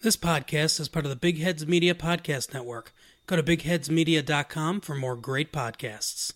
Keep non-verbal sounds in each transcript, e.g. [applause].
This podcast is part of the Big Heads Media Podcast Network. Go to bigheadsmedia.com for more great podcasts.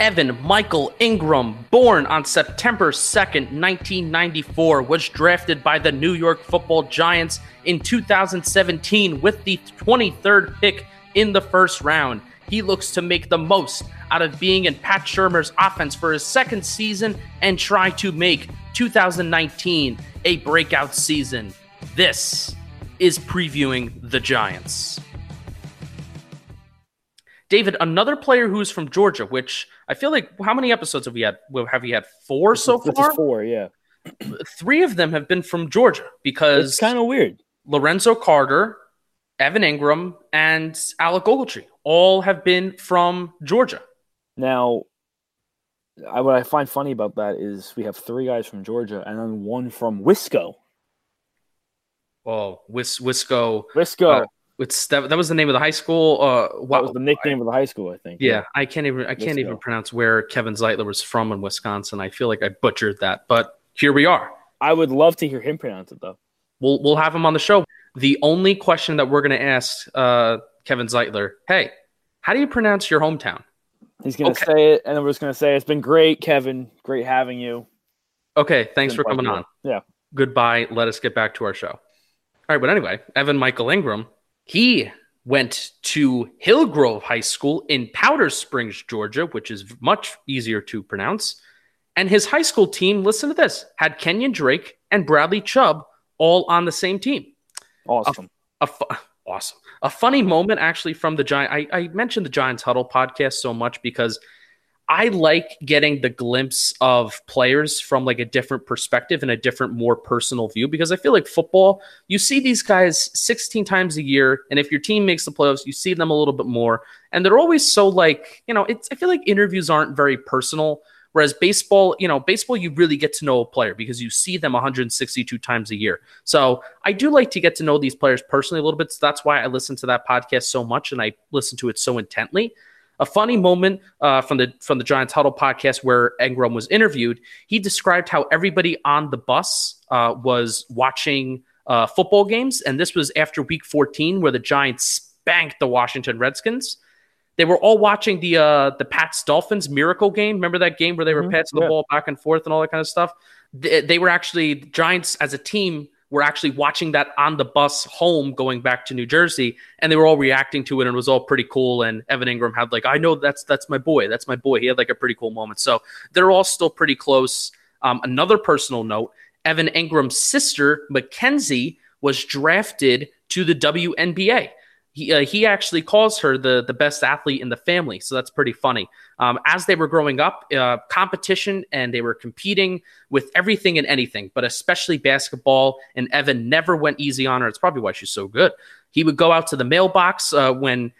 Evan Michael Engram, born on September 2nd, 1994, was drafted by the New York Football Giants in 2017 with the 23rd pick in the first round. He looks to make the most out of being in Pat Shurmur's offense for his second season and try to make 2019 a breakout season. This is previewing the Giants. David, another player who's from Georgia, which I feel like how many episodes have we had? Have we had four This so is- far? is four, yeah. Three of them have been from Georgia because It's kind of weird. Lorenzo Carter, Evan Engram, and Alec Ogletree all have been from Georgia. Now, I, what I find funny about that is we have three guys from Georgia and then one from Wisco. Oh, Wis- Wisco. Wisco. Uh, it's that, that was the name of the high school. Uh, that what was the nickname of the high school, I think. Yeah, I can't even I can't Wisco. even pronounce where Kevin Zeitler was from in Wisconsin. I feel like I butchered that, but here we are. I would love to hear him pronounce it though. We'll we'll have him on the show. The only question that we're going to ask uh, Kevin Zeitler, hey, how do you pronounce your hometown? He's gonna Okay. say it, and then we're just gonna say it's been great, Kevin. Great having you. Okay, thanks for coming on. Yeah. Goodbye. Let us get back to our show. All right, but anyway, Evan Michael Engram, he went to Hillgrove High School in Powder Springs, Georgia, which is much easier to pronounce. And his high school team, listen to this, had Kenyon Drake and Bradley Chubb all on the same team. Awesome. A fu- [laughs] awesome. A funny moment actually from the Giant. I, I mentioned the Giants Huddle podcast so much because I like getting the glimpse of players from like a different perspective and a different, more personal view because I feel like football, you see these guys 16 times a year. And if your team makes the playoffs, you see them a little bit more. And they're always so like, you know, it's, I feel like interviews aren't very personal. Whereas baseball, you know, baseball, you really get to know a player because you see them 162 times a year. So I do like to get to know these players personally a little bit. So that's why I listen to that podcast so much and I listen to it so intently. A funny moment uh, from the from the Giants Huddle podcast where Engram was interviewed. He described how everybody on the bus uh, was watching uh, football games, and this was after Week 14, where the Giants spanked the Washington Redskins. They were all watching the uh, the Pats Dolphins miracle game. Remember that game where they were Mhm, passing the yeah. ball back and forth and all that kind of stuff. They, they were actually the Giants as a team were actually watching that on the bus home going back to New Jersey, and they were all reacting to it, and it was all pretty cool. And Evan Engram had like, I know that's that's my boy, that's my boy. He had like a pretty cool moment. So they're all still pretty close. Um, another personal note: Evan Engram's sister Mackenzie was drafted to the WNBA. He, uh, he actually calls her the the best athlete in the family, so that's pretty funny. Um, as they were growing up, uh, competition and they were competing with everything and anything, but especially basketball. And Evan never went easy on her. It's probably why she's so good. He would go out to the mailbox uh, when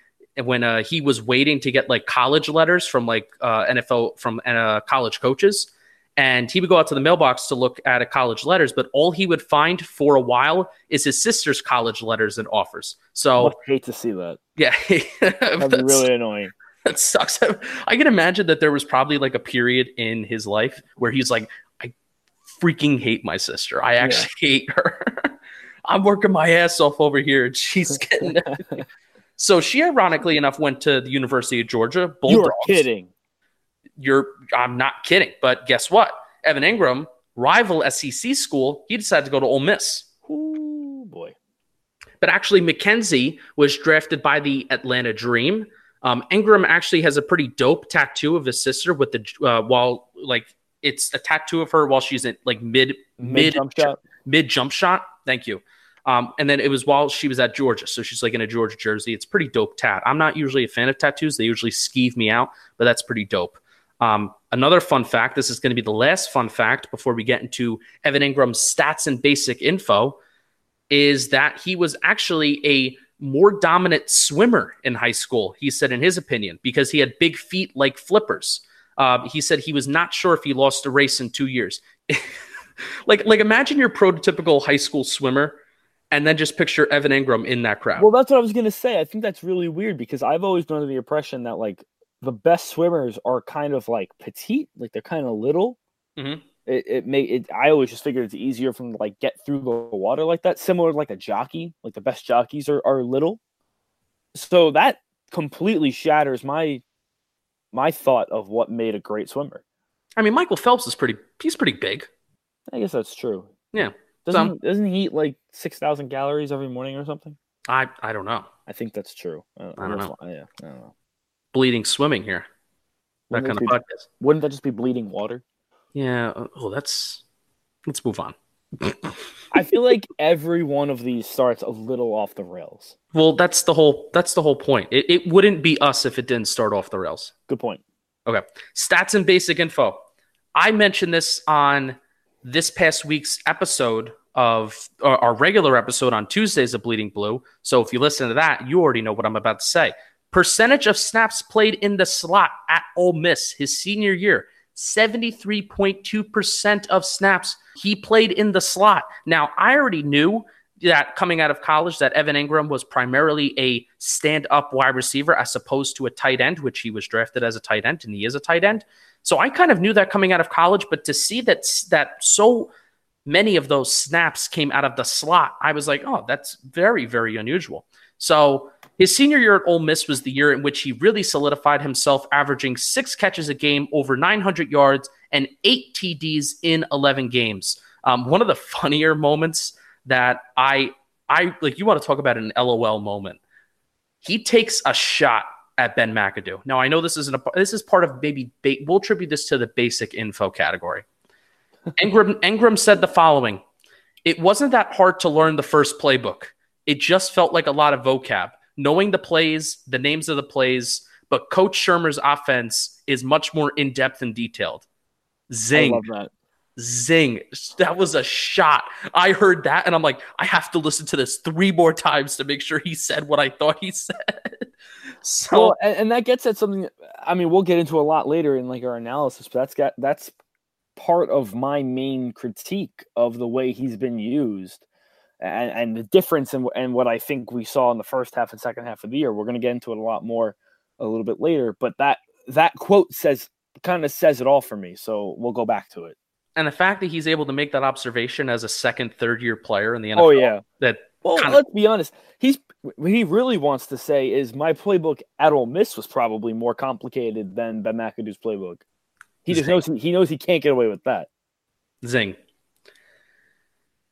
when uh, he was waiting to get like college letters from like uh, NFL from uh, college coaches. And he would go out to the mailbox to look at a college letters, but all he would find for a while is his sister's college letters and offers. So I hate to see that. yeah, [laughs] that's- really annoying. that sucks. [laughs] I can imagine that there was probably like a period in his life where he's like, I freaking hate my sister. I actually hate her. [laughs] I'm working my ass off over here and she's getting. So she ironically enough went to the University of Georgia. Bulldogs. You're kidding. You're I'm not kidding. But guess what? Evan Engram, rival SEC school, he decided to go to Ole Miss. Ooh, boy. but actually Mackenzie was drafted by the Atlanta Dream. Um, Engram actually has a pretty dope tattoo of his sister with the uh, while like it's a tattoo of her while she's in like mid Mid mid jump shot. mid jump shot. Thank you. Um, and then it was while she was at Georgia, so she's like in a Georgia jersey. It's pretty dope tat. I'm not usually a fan of tattoos; they usually skeeve me out, but that's pretty dope. Um, Another fun fact this is going to be the last fun fact before we get into Evan Engram's stats and basic info is that he was actually a more dominant swimmer in high school, he said, in his opinion, because he had big feet like flippers. Uh, he said he was not sure if he lost a race in two years. [laughs] like, like imagine your prototypical high school swimmer, and then just picture Evan Engram in that crowd. Well, that's what I was gonna say. I think that's really weird because I've always been under the impression that like the best swimmers are kind of like petite, like they're kind of little. Mhm. It, it may it. I always just figured it's easier for them to like get through the water like that. Similar to like a jockey, like the best jockeys are are little. So that completely shatters my my thought of what made a great swimmer. I mean, Michael Phelps is pretty. He's pretty big. I guess that's true. Yeah. Doesn't doesn't he eat like six thousand calories every morning or something? I I don't know. I think that's true. I don't, I don't know. Yeah, I don't know. Bleeding swimming here. That Wouldn't, kind of be- podcast. wouldn't that just be bleeding water? Yeah. uh, Oh, that's. Let's move on. I feel like [laughs] every one of these starts a little off the rails. Well, that's the whole. That's the whole point. It, it wouldn't be us if it didn't start off the rails. Good point. Okay. Stats and basic info. I mentioned this on this past week's episode of or our regular episode on Tuesdays of Bleeding Blue. So if you listen to that, you already know what I'm about to say. Percentage of snaps played in the slot at Ole Miss his senior year. 73.2% of snaps he played in the slot. Now, I already knew that coming out of college that Evan Engram was primarily a stand-up wide receiver as opposed to a tight end, which he was drafted as a tight end and he is a tight end. So I kind of knew that coming out of college, but to see that that so many of those snaps came out of the slot, I was like, oh, that's very very unusual. So his senior year at Ole Miss was the year in which he really solidified himself, averaging six catches a game, over 900 yards, and eight TDs in 11 games. Um, one of the funnier moments that I I like you want to talk about an LOL moment. He takes a shot at Ben McAdoo. Now I know this isn't a this is part of maybe ba- we'll attribute this to the basic info category. [laughs] Engram Engram said the following: It wasn't that hard to learn the first playbook. It just felt like a lot of vocab, knowing the plays, the names of the plays. But Coach Shurmur's offense is much more in depth and detailed. Zing I love that. zing that was a shot i heard that and i'm like i have to listen to this three more times to make sure he said what i thought he [laughs] said so Well, and, and that gets at something. I mean, we'll get into a lot later in like our analysis, but that's got that's part of my main critique of the way he's been used, and, and the difference in and what I think we saw in the first half and second half of the year. We're going to get into it a lot more a little bit later, but that that quote says kind of says it all for me. So we'll go back to it. and the fact that he's able to make that observation as a second third year player in the NFL Oh yeah. that Well, kinda- let's be honest. He's what he really wants to say is my playbook at Ole Miss was probably more complicated than Ben McAdoo's playbook. He just Zing. knows he knows he can't get away with that. Zing.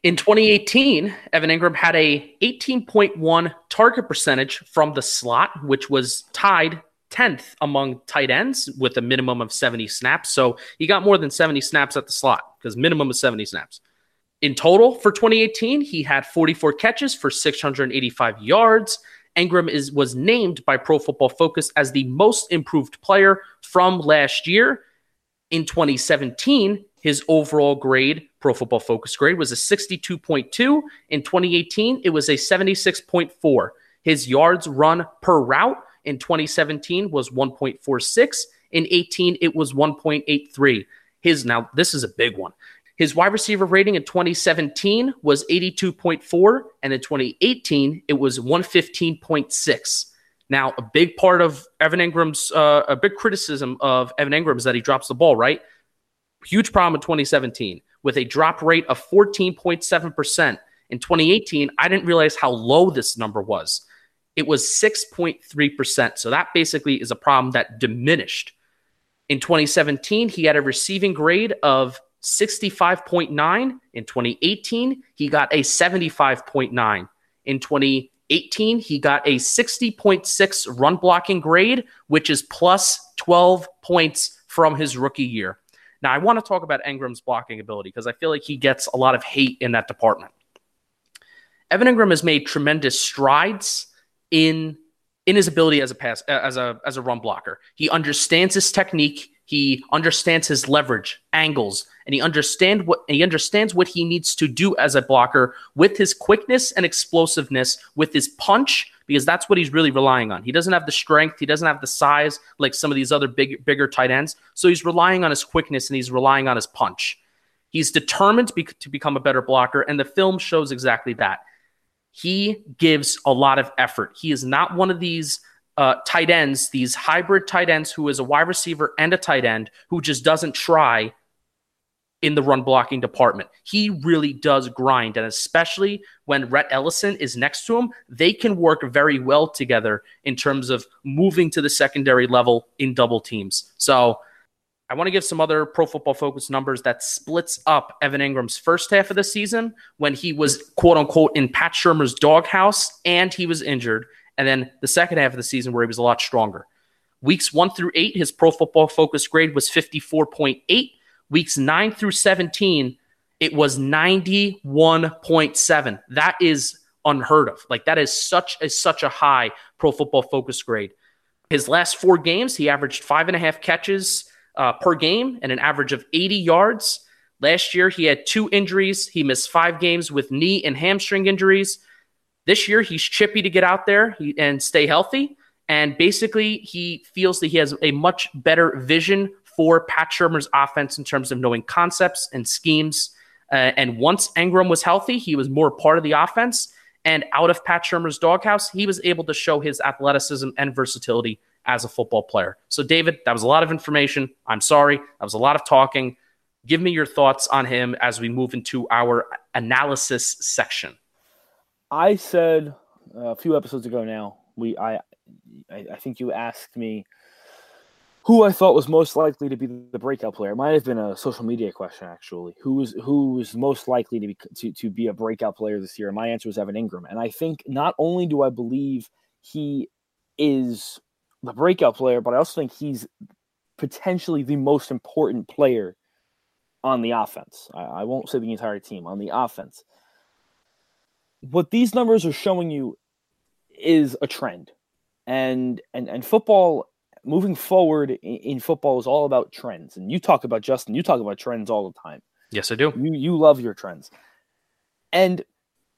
In 2018, Evan Engram had a 18.1 target percentage from the slot, which was tied 10th among tight ends with a minimum of 70 snaps. So he got more than 70 snaps at the slot because minimum is 70 snaps. In total for 2018, he had 44 catches for 685 yards. Engram is was named by Pro Football Focus as the most improved player from last year. In 2017, his overall grade, Pro Football Focus grade, was a 62.2. In 2018, it was a 76.4. His yards run per route in 2017 was 1.46. In 18, it was 1.83. His now this is a big one. His wide receiver rating in 2017 was 82.4, and in 2018 it was 115.6. Now, a big part of Evan Engram's, uh, a big criticism of Evan Engram is that he drops the ball, right? Huge problem in 2017 with a drop rate of 14.7%. In 2018, I didn't realize how low this number was. It was 6.3%. So that basically is a problem that diminished. In 2017, he had a receiving grade of 65.9. In 2018, he got a 75.9. In 2018, he got a 60.6 run blocking grade, which is plus 12 points from his rookie year. Now, I want to talk about Engram's blocking ability because I feel like he gets a lot of hate in that department. Evan Engram has made tremendous strides in in his ability as a pass as a as a run blocker. He understands his technique. He understands his leverage, angles, and he understand what he understands what he needs to do as a blocker with his quickness and explosiveness, with his punch, because that's what he's really relying on. He doesn't have the strength, he doesn't have the size like some of these other big bigger tight ends. So he's relying on his quickness and he's relying on his punch. He's determined to, be, to become a better blocker, and the film shows exactly that. He gives a lot of effort. He is not one of these uh, tight ends, these hybrid tight ends who is a wide receiver and a tight end who just doesn't try in the run blocking department. He really does grind. And especially when Rhett Ellison is next to him, they can work very well together in terms of moving to the secondary level in double teams. So I want to give some other pro football focus numbers that splits up Evan Engram's first half of the season when he was quote unquote in Pat Shurmur's doghouse and he was injured and then the second half of the season where he was a lot stronger. Weeks one through eight, his pro football focus grade was 54.8. Weeks nine through 17, it was 91.7. That is unheard of. Like that is such a such a high pro football focus grade. His last four games, he averaged five and a half catches uh, per game and an average of 80 yards. Last year, he had two injuries. He missed five games with knee and hamstring injuries. This year, he's chippy to get out there and stay healthy. And basically, he feels that he has a much better vision for Pat Shurmur's offense in terms of knowing concepts and schemes. Uh, and once Engram was healthy, he was more part of the offense. And out of Pat Shurmur's doghouse, he was able to show his athleticism and versatility as a football player. So, David, that was a lot of information. I'm sorry. That was a lot of talking. Give me your thoughts on him as we move into our analysis section. I said uh, a few episodes ago now, we I, I, I think you asked me who I thought was most likely to be the breakout player. It might have been a social media question actually. Who was who was most likely to be to, to be a breakout player this year? And my answer was Evan Engram. And I think not only do I believe he is the breakout player, but I also think he's potentially the most important player on the offense. I, I won't say the entire team on the offense what these numbers are showing you is a trend. And and and football moving forward in, in football is all about trends. And you talk about Justin, you talk about trends all the time. Yes, I do. You you love your trends. And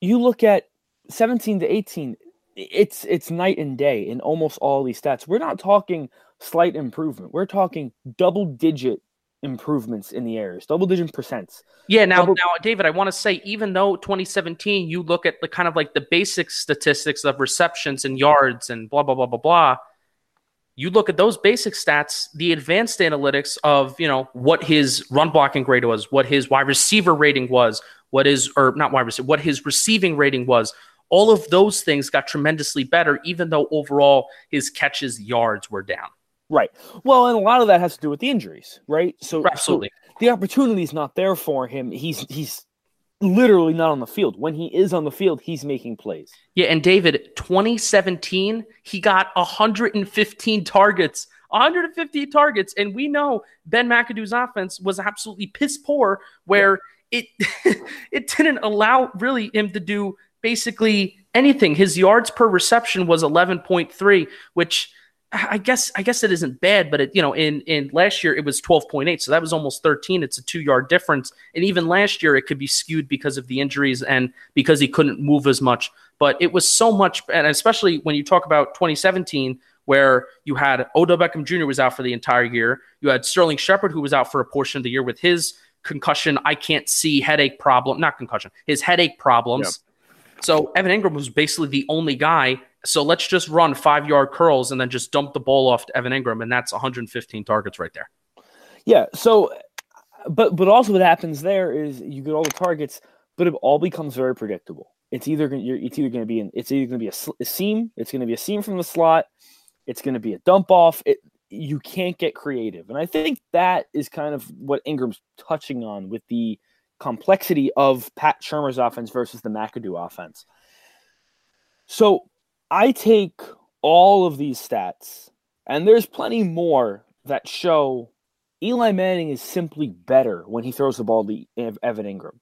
you look at 17 to 18, it's it's night and day in almost all these stats. We're not talking slight improvement. We're talking double digit improvements in the areas, double digit percents. Yeah, now double- now David, I want to say even though 2017 you look at the kind of like the basic statistics of receptions and yards and blah blah blah blah blah, you look at those basic stats, the advanced analytics of, you know, what his run blocking grade was, what his wide receiver rating was, what is or not wide receiver, what his receiving rating was. All of those things got tremendously better, even though overall his catches yards were down. Right. Well, and a lot of that has to do with the injuries, right? So absolutely, so the opportunity is not there for him. He's he's literally not on the field. When he is on the field, he's making plays. Yeah, and David, 2017, he got 115 targets. 150 targets, and we know Ben McAdoo's offense was absolutely piss poor, where yeah. it [laughs] it didn't allow really him to do basically anything. His yards per reception was 11.3, which I guess I guess it isn't bad, but it you know in in last year it was 12.8, so that was almost 13. It's a two yard difference, and even last year it could be skewed because of the injuries and because he couldn't move as much. But it was so much, and especially when you talk about 2017, where you had Odell Beckham Jr. was out for the entire year, you had Sterling Shepard who was out for a portion of the year with his concussion, I can't see headache problem, not concussion, his headache problems. Yep. So Evan Engram was basically the only guy so let's just run five yard curls and then just dump the ball off to Evan Engram, and that's 115 targets right there. Yeah. So, but but also what happens there is you get all the targets, but it all becomes very predictable. It's either going it's either going to be an, it's either going to be a, a, seam, it's going to be a seam from the slot, it's going to be a dump off. It you can't get creative, and I think that is kind of what Engram's touching on with the complexity of Pat Shurmur's offense versus the McAdoo offense. So I take all of these stats, and there's plenty more that show Eli Manning is simply better when he throws the ball to Evan Engram.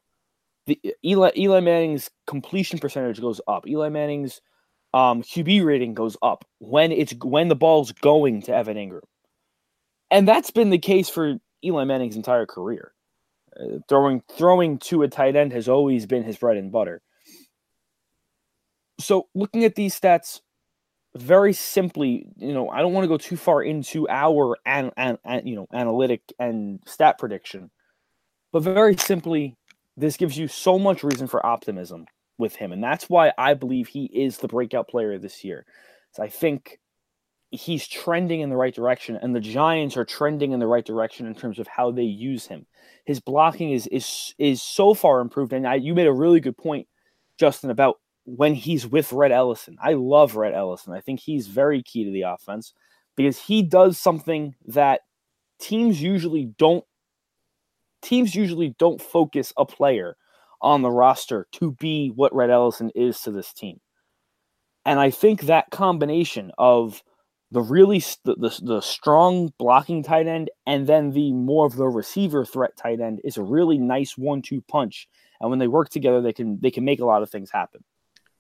The, Eli, Eli Manning's completion percentage goes up. Eli Manning's um, QB rating goes up when it's when the ball's going to Evan Engram, and that's been the case for Eli Manning's entire career. Uh, throwing throwing to a tight end has always been his bread and butter. So looking at these stats, very simply, you know, I don't want to go too far into our and an, an, you know analytic and stat prediction, but very simply, this gives you so much reason for optimism with him, and that's why I believe he is the breakout player this year. So I think he's trending in the right direction, and the Giants are trending in the right direction in terms of how they use him. His blocking is is is so far improved, and I, you made a really good point, Justin, about when he's with Rhett Ellison. I love Rhett Ellison. I think he's very key to the offense because he does something that teams usually don't teams usually don't focus a player on the roster to be what Rhett Ellison is to this team. And I think that combination of the really the, the, the strong blocking tight end and then the more of the receiver threat tight end is a really nice one-two punch. And when they work together, they can they can make a lot of things happen.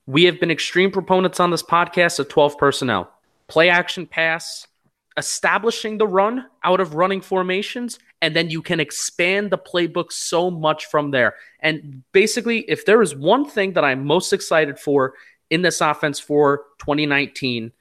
We have been extreme proponents on this podcast of 12 personnel. Play action pass, establishing the run out of running formations, and then you can expand the playbook so much from there. And basically, if there is one thing that I'm most excited for in this offense for 2019,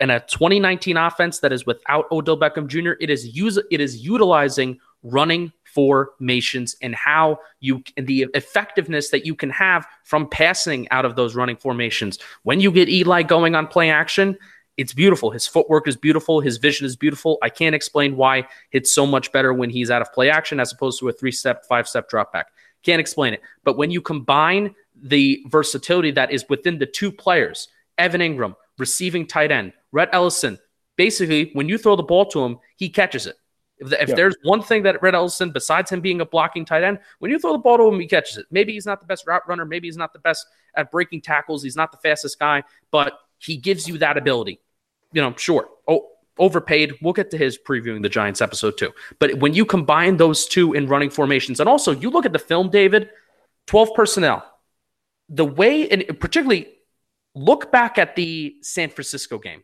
and a 2019 offense that is without Odell Beckham Jr., it is use it is utilizing running formations and how you the effectiveness that you can have from passing out of those running formations. When you get Eli going on play action, it's beautiful. His footwork is beautiful. His vision is beautiful. I can't explain why it's so much better when he's out of play action as opposed to a three step, five step drop back. Can't explain it. But when you combine the versatility that is within the two players, Evan Engram, receiving tight end, Rhett Ellison, basically, when you throw the ball to him, he catches it. If, if yeah. there's one thing that Rhett Ellison, besides him being a blocking tight end, when you throw the ball to him, he catches it. Maybe he's not the best route runner. Maybe he's not the best at breaking tackles. He's not the fastest guy, but he gives you that ability. You know, sure. Oh, overpaid. We'll get to his previewing the Giants episode too. But when you combine those two in running formations, and also you look at the film, David, 12 personnel, the way, and particularly look back at the San Francisco game.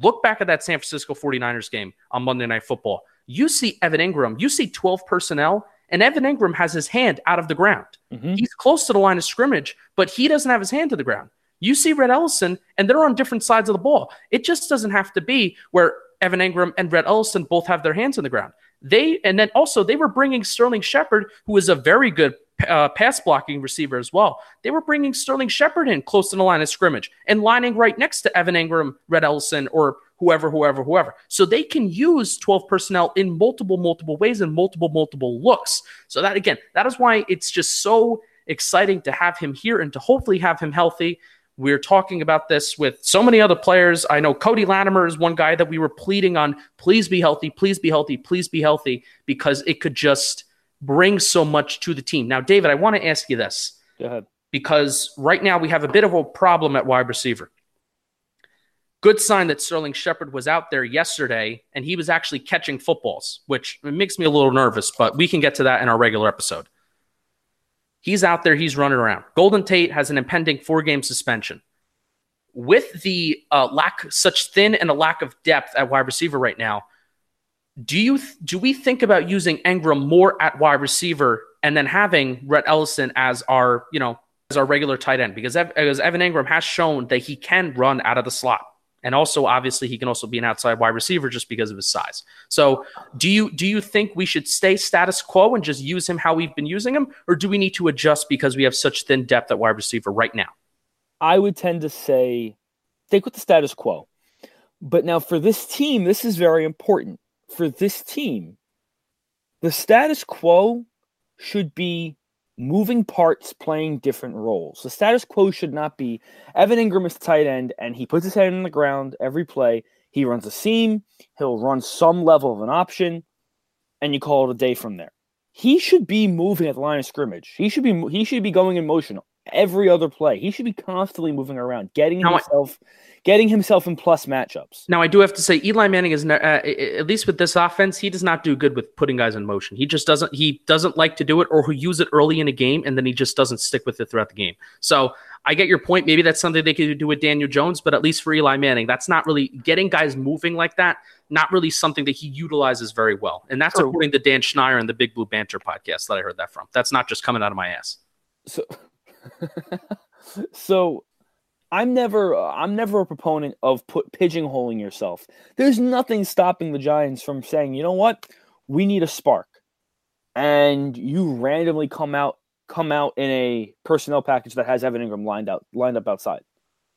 Look back at that San Francisco 49ers game on Monday Night Football you see Evan Engram, you see 12 personnel, and Evan Engram has his hand out of the ground. Mm-hmm. He's close to the line of scrimmage, but he doesn't have his hand to the ground. You see Rhett Ellison, and they're on different sides of the ball. It just doesn't have to be where Evan Engram and Rhett Ellison both have their hands on the ground. They and then also they were bringing Sterling Shepard, who is a very good uh, pass blocking receiver as well. They were bringing Sterling Shepard in close to the line of scrimmage and lining right next to Evan Engram, Rhett Ellison, or whoever, whoever, whoever. So they can use 12 personnel in multiple, multiple ways and multiple, multiple looks. So that again, that is why it's just so exciting to have him here and to hopefully have him healthy. We're talking about this with so many other players. I know Cody Latimer is one guy that we were pleading on, please be healthy, please be healthy, please be healthy, because it could just bring so much to the team. Now, David, I want to ask you this. Go ahead. Because right now we have a bit of a problem at wide receiver. Good sign that Sterling Shepard was out there yesterday and he was actually catching footballs, which makes me a little nervous, but we can get to that in our regular episode. He's out there, he's running around. Golden Tate has an impending four game suspension. With the uh, lack, such thin and a lack of depth at wide receiver right now, do you do we think about using Engram more at wide receiver and then having Rhett Ellison as our you know as our regular tight end because, because Evan Engram has shown that he can run out of the slot. And also, obviously, he can also be an outside wide receiver just because of his size. So, do you do you think we should stay status quo and just use him how we've been using him, or do we need to adjust because we have such thin depth at wide receiver right now? I would tend to say stick with the status quo. But now for this team, this is very important. For this team, the status quo should be moving parts playing different roles. The status quo should not be Evan Engram is tight end and he puts his head in the ground every play. He runs a seam, he'll run some level of an option, and you call it a day from there. He should be moving at the line of scrimmage. He should be he should be going in motion every other play. He should be constantly moving around, getting Now I- himself, getting himself in plus matchups. Now, I do have to say, Eli Manning is uh, at least with this offense, he does not do good with putting guys in motion. He just doesn't. He doesn't like to do it, or he'll use it early in a game, and then he just doesn't stick with it throughout the game. So I get your point. Maybe that's something they could do with Daniel Jones, but at least for Eli Manning, that's not really getting guys moving like that. Not really something that he utilizes very well, and that's True. according to Dan Schneier and the Big Blue Banter podcast that I heard that from. That's not just coming out of my ass. So, [laughs] so I'm never, uh, I'm never a proponent of put pigeonholing yourself. There's nothing stopping the Giants from saying, you know what, we need a spark, and you randomly come out, come out in a personnel package that has Evan Engram lined out, lined up outside.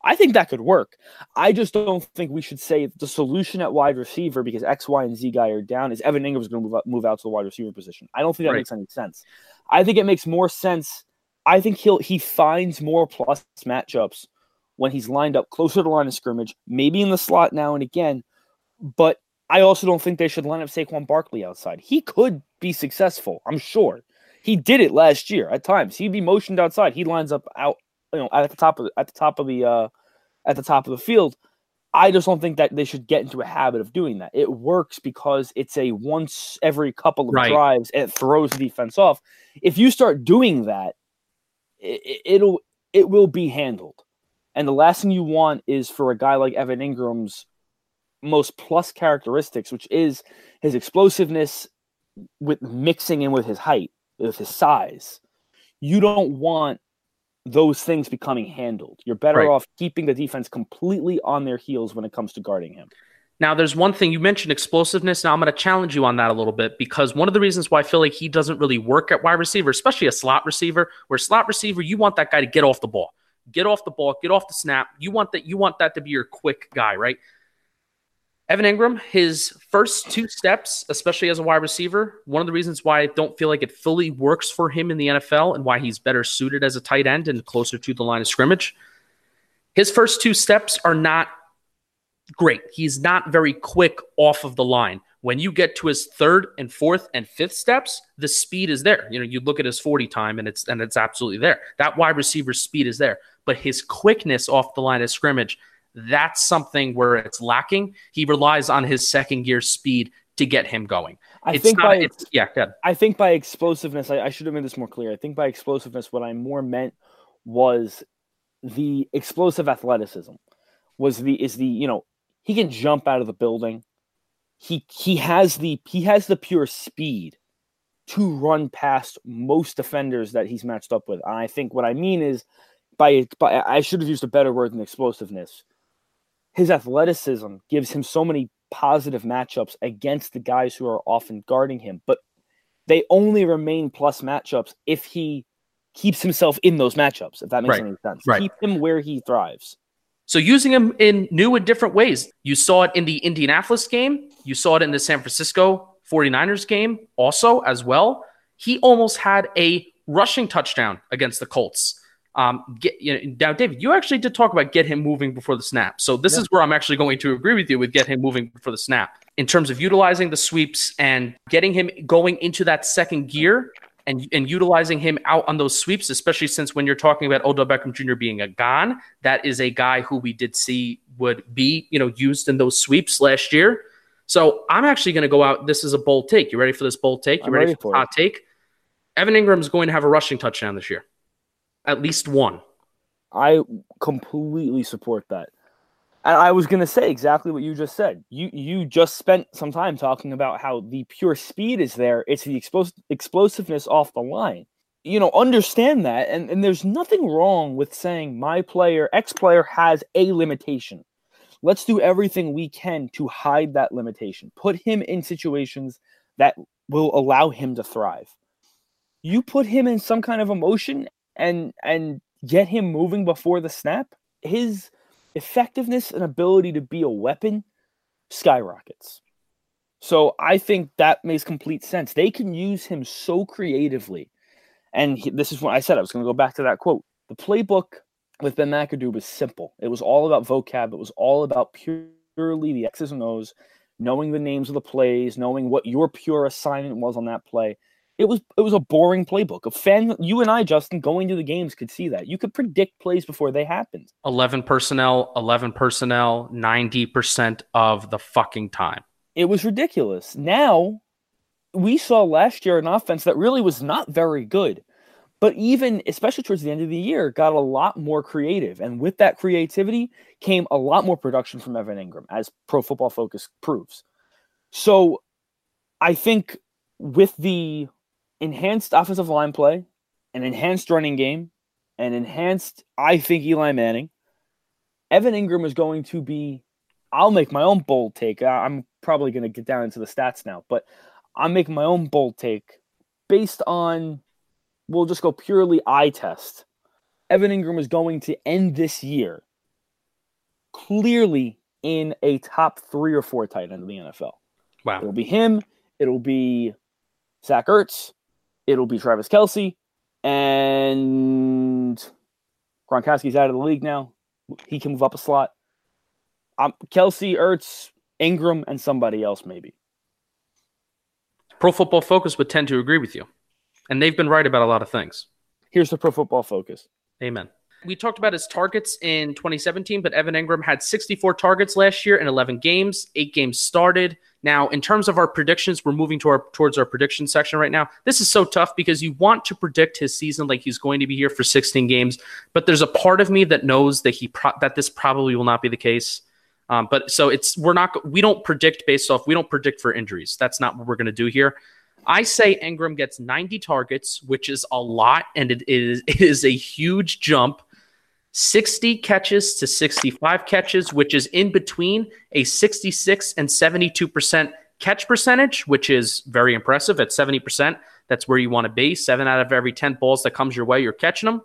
I think that could work. I just don't think we should say the solution at wide receiver because X, Y, and Z guy are down is Evan Engram's going to move out, move out to the wide receiver position. I don't think that Right. makes any sense. I think it makes more sense. I think he'll he finds more plus matchups when he's lined up closer to the line of scrimmage, maybe in the slot now and again. But I also don't think they should line up Saquon Barkley outside. He could be successful, I'm sure. He did it last year at times. He'd be motioned outside. He lines up out, you know, at the top of at the top of the uh, at the top of the field. I just don't think that they should get into a habit of doing that. It works because it's a once every couple of Right. drives and it throws the defense off. If you start doing that, it, it'll it will be handled. And the last thing you want is for a guy like Evan Engram's most plus characteristics, which is his explosiveness with mixing in with his height, with his size. You don't want those things becoming handled. You're better Right. off keeping the defense completely on their heels when it comes to guarding him. Now, there's one thing you mentioned explosiveness. Now, I'm going to challenge you on that a little bit because one of the reasons why I feel like he doesn't really work at wide receiver, especially a slot receiver, where slot receiver, you want that guy to get off the ball, get off the ball, get off the snap. You want that. You want that to be your quick guy, right? Evan Engram, his first two steps, especially as a wide receiver, one of the reasons why I don't feel like it fully works for him in the NFL and why he's better suited as a tight end and closer to the line of scrimmage. His first two steps are not great. He's not very quick off of the line. When you get to his third and fourth and fifth steps, the speed is there. You know, you look at his 40 time and it's and it's absolutely there. That wide receiver speed is there. But his quickness off the line of scrimmage, that's something where it's lacking. He relies on his second gear speed to get him going. I it's think not, by it's, yeah, good. I think by explosiveness, I, I should have made this more clear. I think by explosiveness, what I more meant was the explosive athleticism. Was the is the you know he can jump out of the building. He he has the he has the pure speed to run past most defenders that he's matched up with. And I think what I mean is by by I should have used a better word than explosiveness. His athleticism gives him so many positive matchups against the guys who are often guarding him, but they only remain plus matchups if he keeps himself in those matchups, if that makes Right. any sense. Right. Keep him where he thrives. So using him in new and different ways. You saw it in the Indianapolis game. You saw it in the San Francisco 49ers game also as well. He almost had a rushing touchdown against the Colts. Um, get, you know, now, David, you actually did talk about get him moving before the snap. So this Yeah. is where I'm actually going to agree with you with get him moving before the snap in terms of utilizing the sweeps and getting him going into that second gear and, and utilizing him out on those sweeps, especially since when you're talking about Odell Beckham Jr. being a gone, that is a guy who we did see would be, you know, used in those sweeps last year. So I'm actually going to go out. This is a bold take. You ready for this bold take? You ready, ready for for the hot take? Evan Engram is going to have a rushing touchdown this year, at least one. I completely support that. And I was going to say exactly what you just said. You you just spent some time talking about how the pure speed is there. It's the explos- explosiveness off the line. You know, understand that. And, and there's nothing wrong with saying my player, X player, has a limitation. Let's do everything we can to hide that limitation. Put him in situations that will allow him to thrive. You put him in some kind of emotion and and get him moving before the snap, his effectiveness and ability to be a weapon skyrockets. So I think that makes complete sense. They can use him so creatively. And he- this is what I said. I was going to go back to that quote. The playbook with Ben McAdoo was simple. It was all about vocab. It was all about purely the X's and O's, knowing the names of the plays, knowing what your pure assignment was on that play. It was it was a boring playbook. A fan, you and I, Justin, going to the games could see that. You could predict plays before they happened. Eleven personnel, eleven personnel, ninety percent of the fucking time. It was ridiculous. Now we saw last year an offense that really was not very good, but even especially towards the end of the year, got a lot more creative. And with that creativity came a lot more production from Evan Engram, as Pro Football Focus proves. So I think with the enhanced offensive line play, an enhanced running game, an enhanced, I think, Eli Manning, Evan Engram is going to be. I'll make my own bold take. I'm probably going to get down into the stats now, but I'm making my own bold take based on, we'll just go purely eye test. Evan Engram is going to end this year clearly in a top three or four tight end of the NFL. Wow. It'll be him. It'll be Zach Ertz. It'll be Travis Kelce And Gronkowski's out of the league now. He can move up a slot. Um, Kelce, Ertz, Engram, and somebody else maybe. Pro Football Focus would tend to agree with you. And they've been right about a lot of things. Here's the Pro Football Focus. Amen. We talked about his targets in 2017, but Evan Engram had 64 targets last year in 11 games. Eight games started. Now, in terms of our predictions, we're moving to our, towards our prediction section right now. This is so tough because you want to predict his season like he's going to be here for 16 games, but there's a part of me that knows that he pro- that this probably will not be the case. Um, but so it's we're not we don't predict based off we don't predict for injuries. That's not what we're going to do here. I say Engram gets 90 targets, which is a lot, and it is [laughs] it is a huge jump. 60 catches to 65 catches, which is in between a 66 and 72% catch percentage, which is very impressive at 70%. That's where you want to be. Seven out of every 10 balls that comes your way, you're catching them.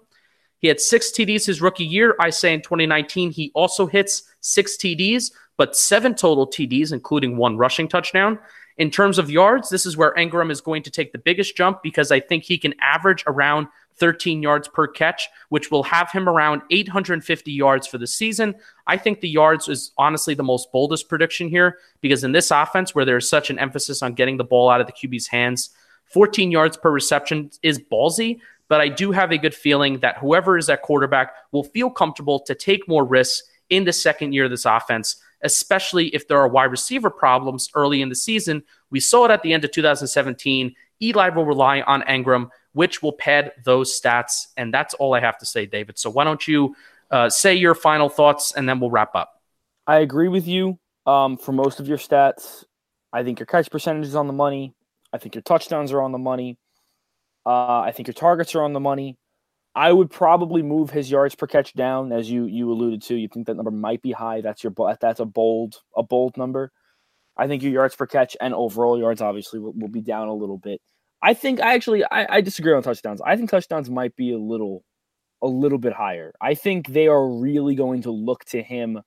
He had six TDs his rookie year. I say in 2019, he also hits six TDs, but seven total TDs, including one rushing touchdown. In terms of yards, this is where Engram is going to take the biggest jump because I think he can average around 13 yards per catch, which will have him around 850 yards for the season. I think the yards is honestly the most boldest prediction here because in this offense, where there's such an emphasis on getting the ball out of the QB's hands, 14 yards per reception is ballsy, but I do have a good feeling that whoever is at quarterback will feel comfortable to take more risks in the second year of this offense, especially if there are wide receiver problems early in the season. We saw it at the end of 2017. Eli will rely on Engram, which will pad those stats. And that's all I have to say, David. So why don't you uh, say your final thoughts and then we'll wrap up. I agree with you um, for most of your stats. I think your catch percentage is on the money. I think your touchdowns are on the money. Uh, I think your targets are on the money. I would probably move his yards per catch down, as you you alluded to. You think that number might be high. That's your that's a bold a bold number. I think your yards per catch and overall yards obviously will, will be down a little bit. I think I actually I, I disagree on touchdowns. I think touchdowns might be a little a little bit higher. I think they are really going to look to him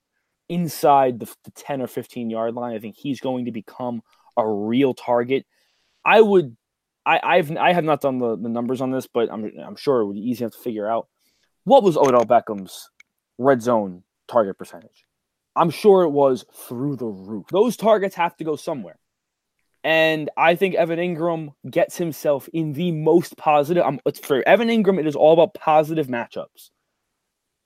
inside the, the 10 or 15 yard line. I think he's going to become a real target. I would I, I've I have not done the, the numbers on this, but I'm I'm sure it would be easy enough to figure out. What was Odell Beckham's red zone target percentage? I'm sure it was through the roof. Those targets have to go somewhere. And I think Evan Engram gets himself in the most positive. Um, for Evan Engram, it is all about positive matchups.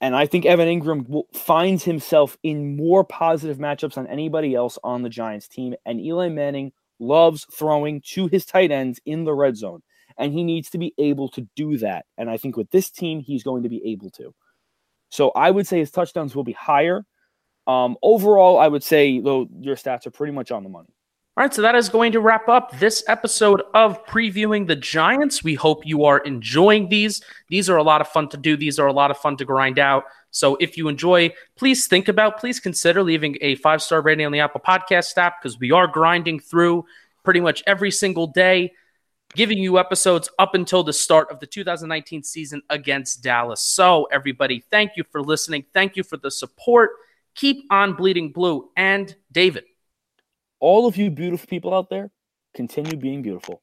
And I think Evan Engram finds himself in more positive matchups than anybody else on the Giants team. And Eli Manning loves throwing to his tight ends in the red zone. And he needs to be able to do that. And I think with this team, he's going to be able to. So I would say his touchdowns will be higher. Um, overall, I would say, though, your stats are pretty much on the money. All right, so that is going to wrap up this episode of previewing the Giants. We hope you are enjoying these. These are a lot of fun to do. These are a lot of fun to grind out. So if you enjoy, please think about, please consider leaving a five star rating on the Apple Podcast app because we are grinding through pretty much every single day, giving you episodes up until the start of the 2019 season against Dallas. So, everybody, thank you for listening. Thank you for the support. Keep on bleeding blue. And David all of you beautiful people out there, continue being beautiful.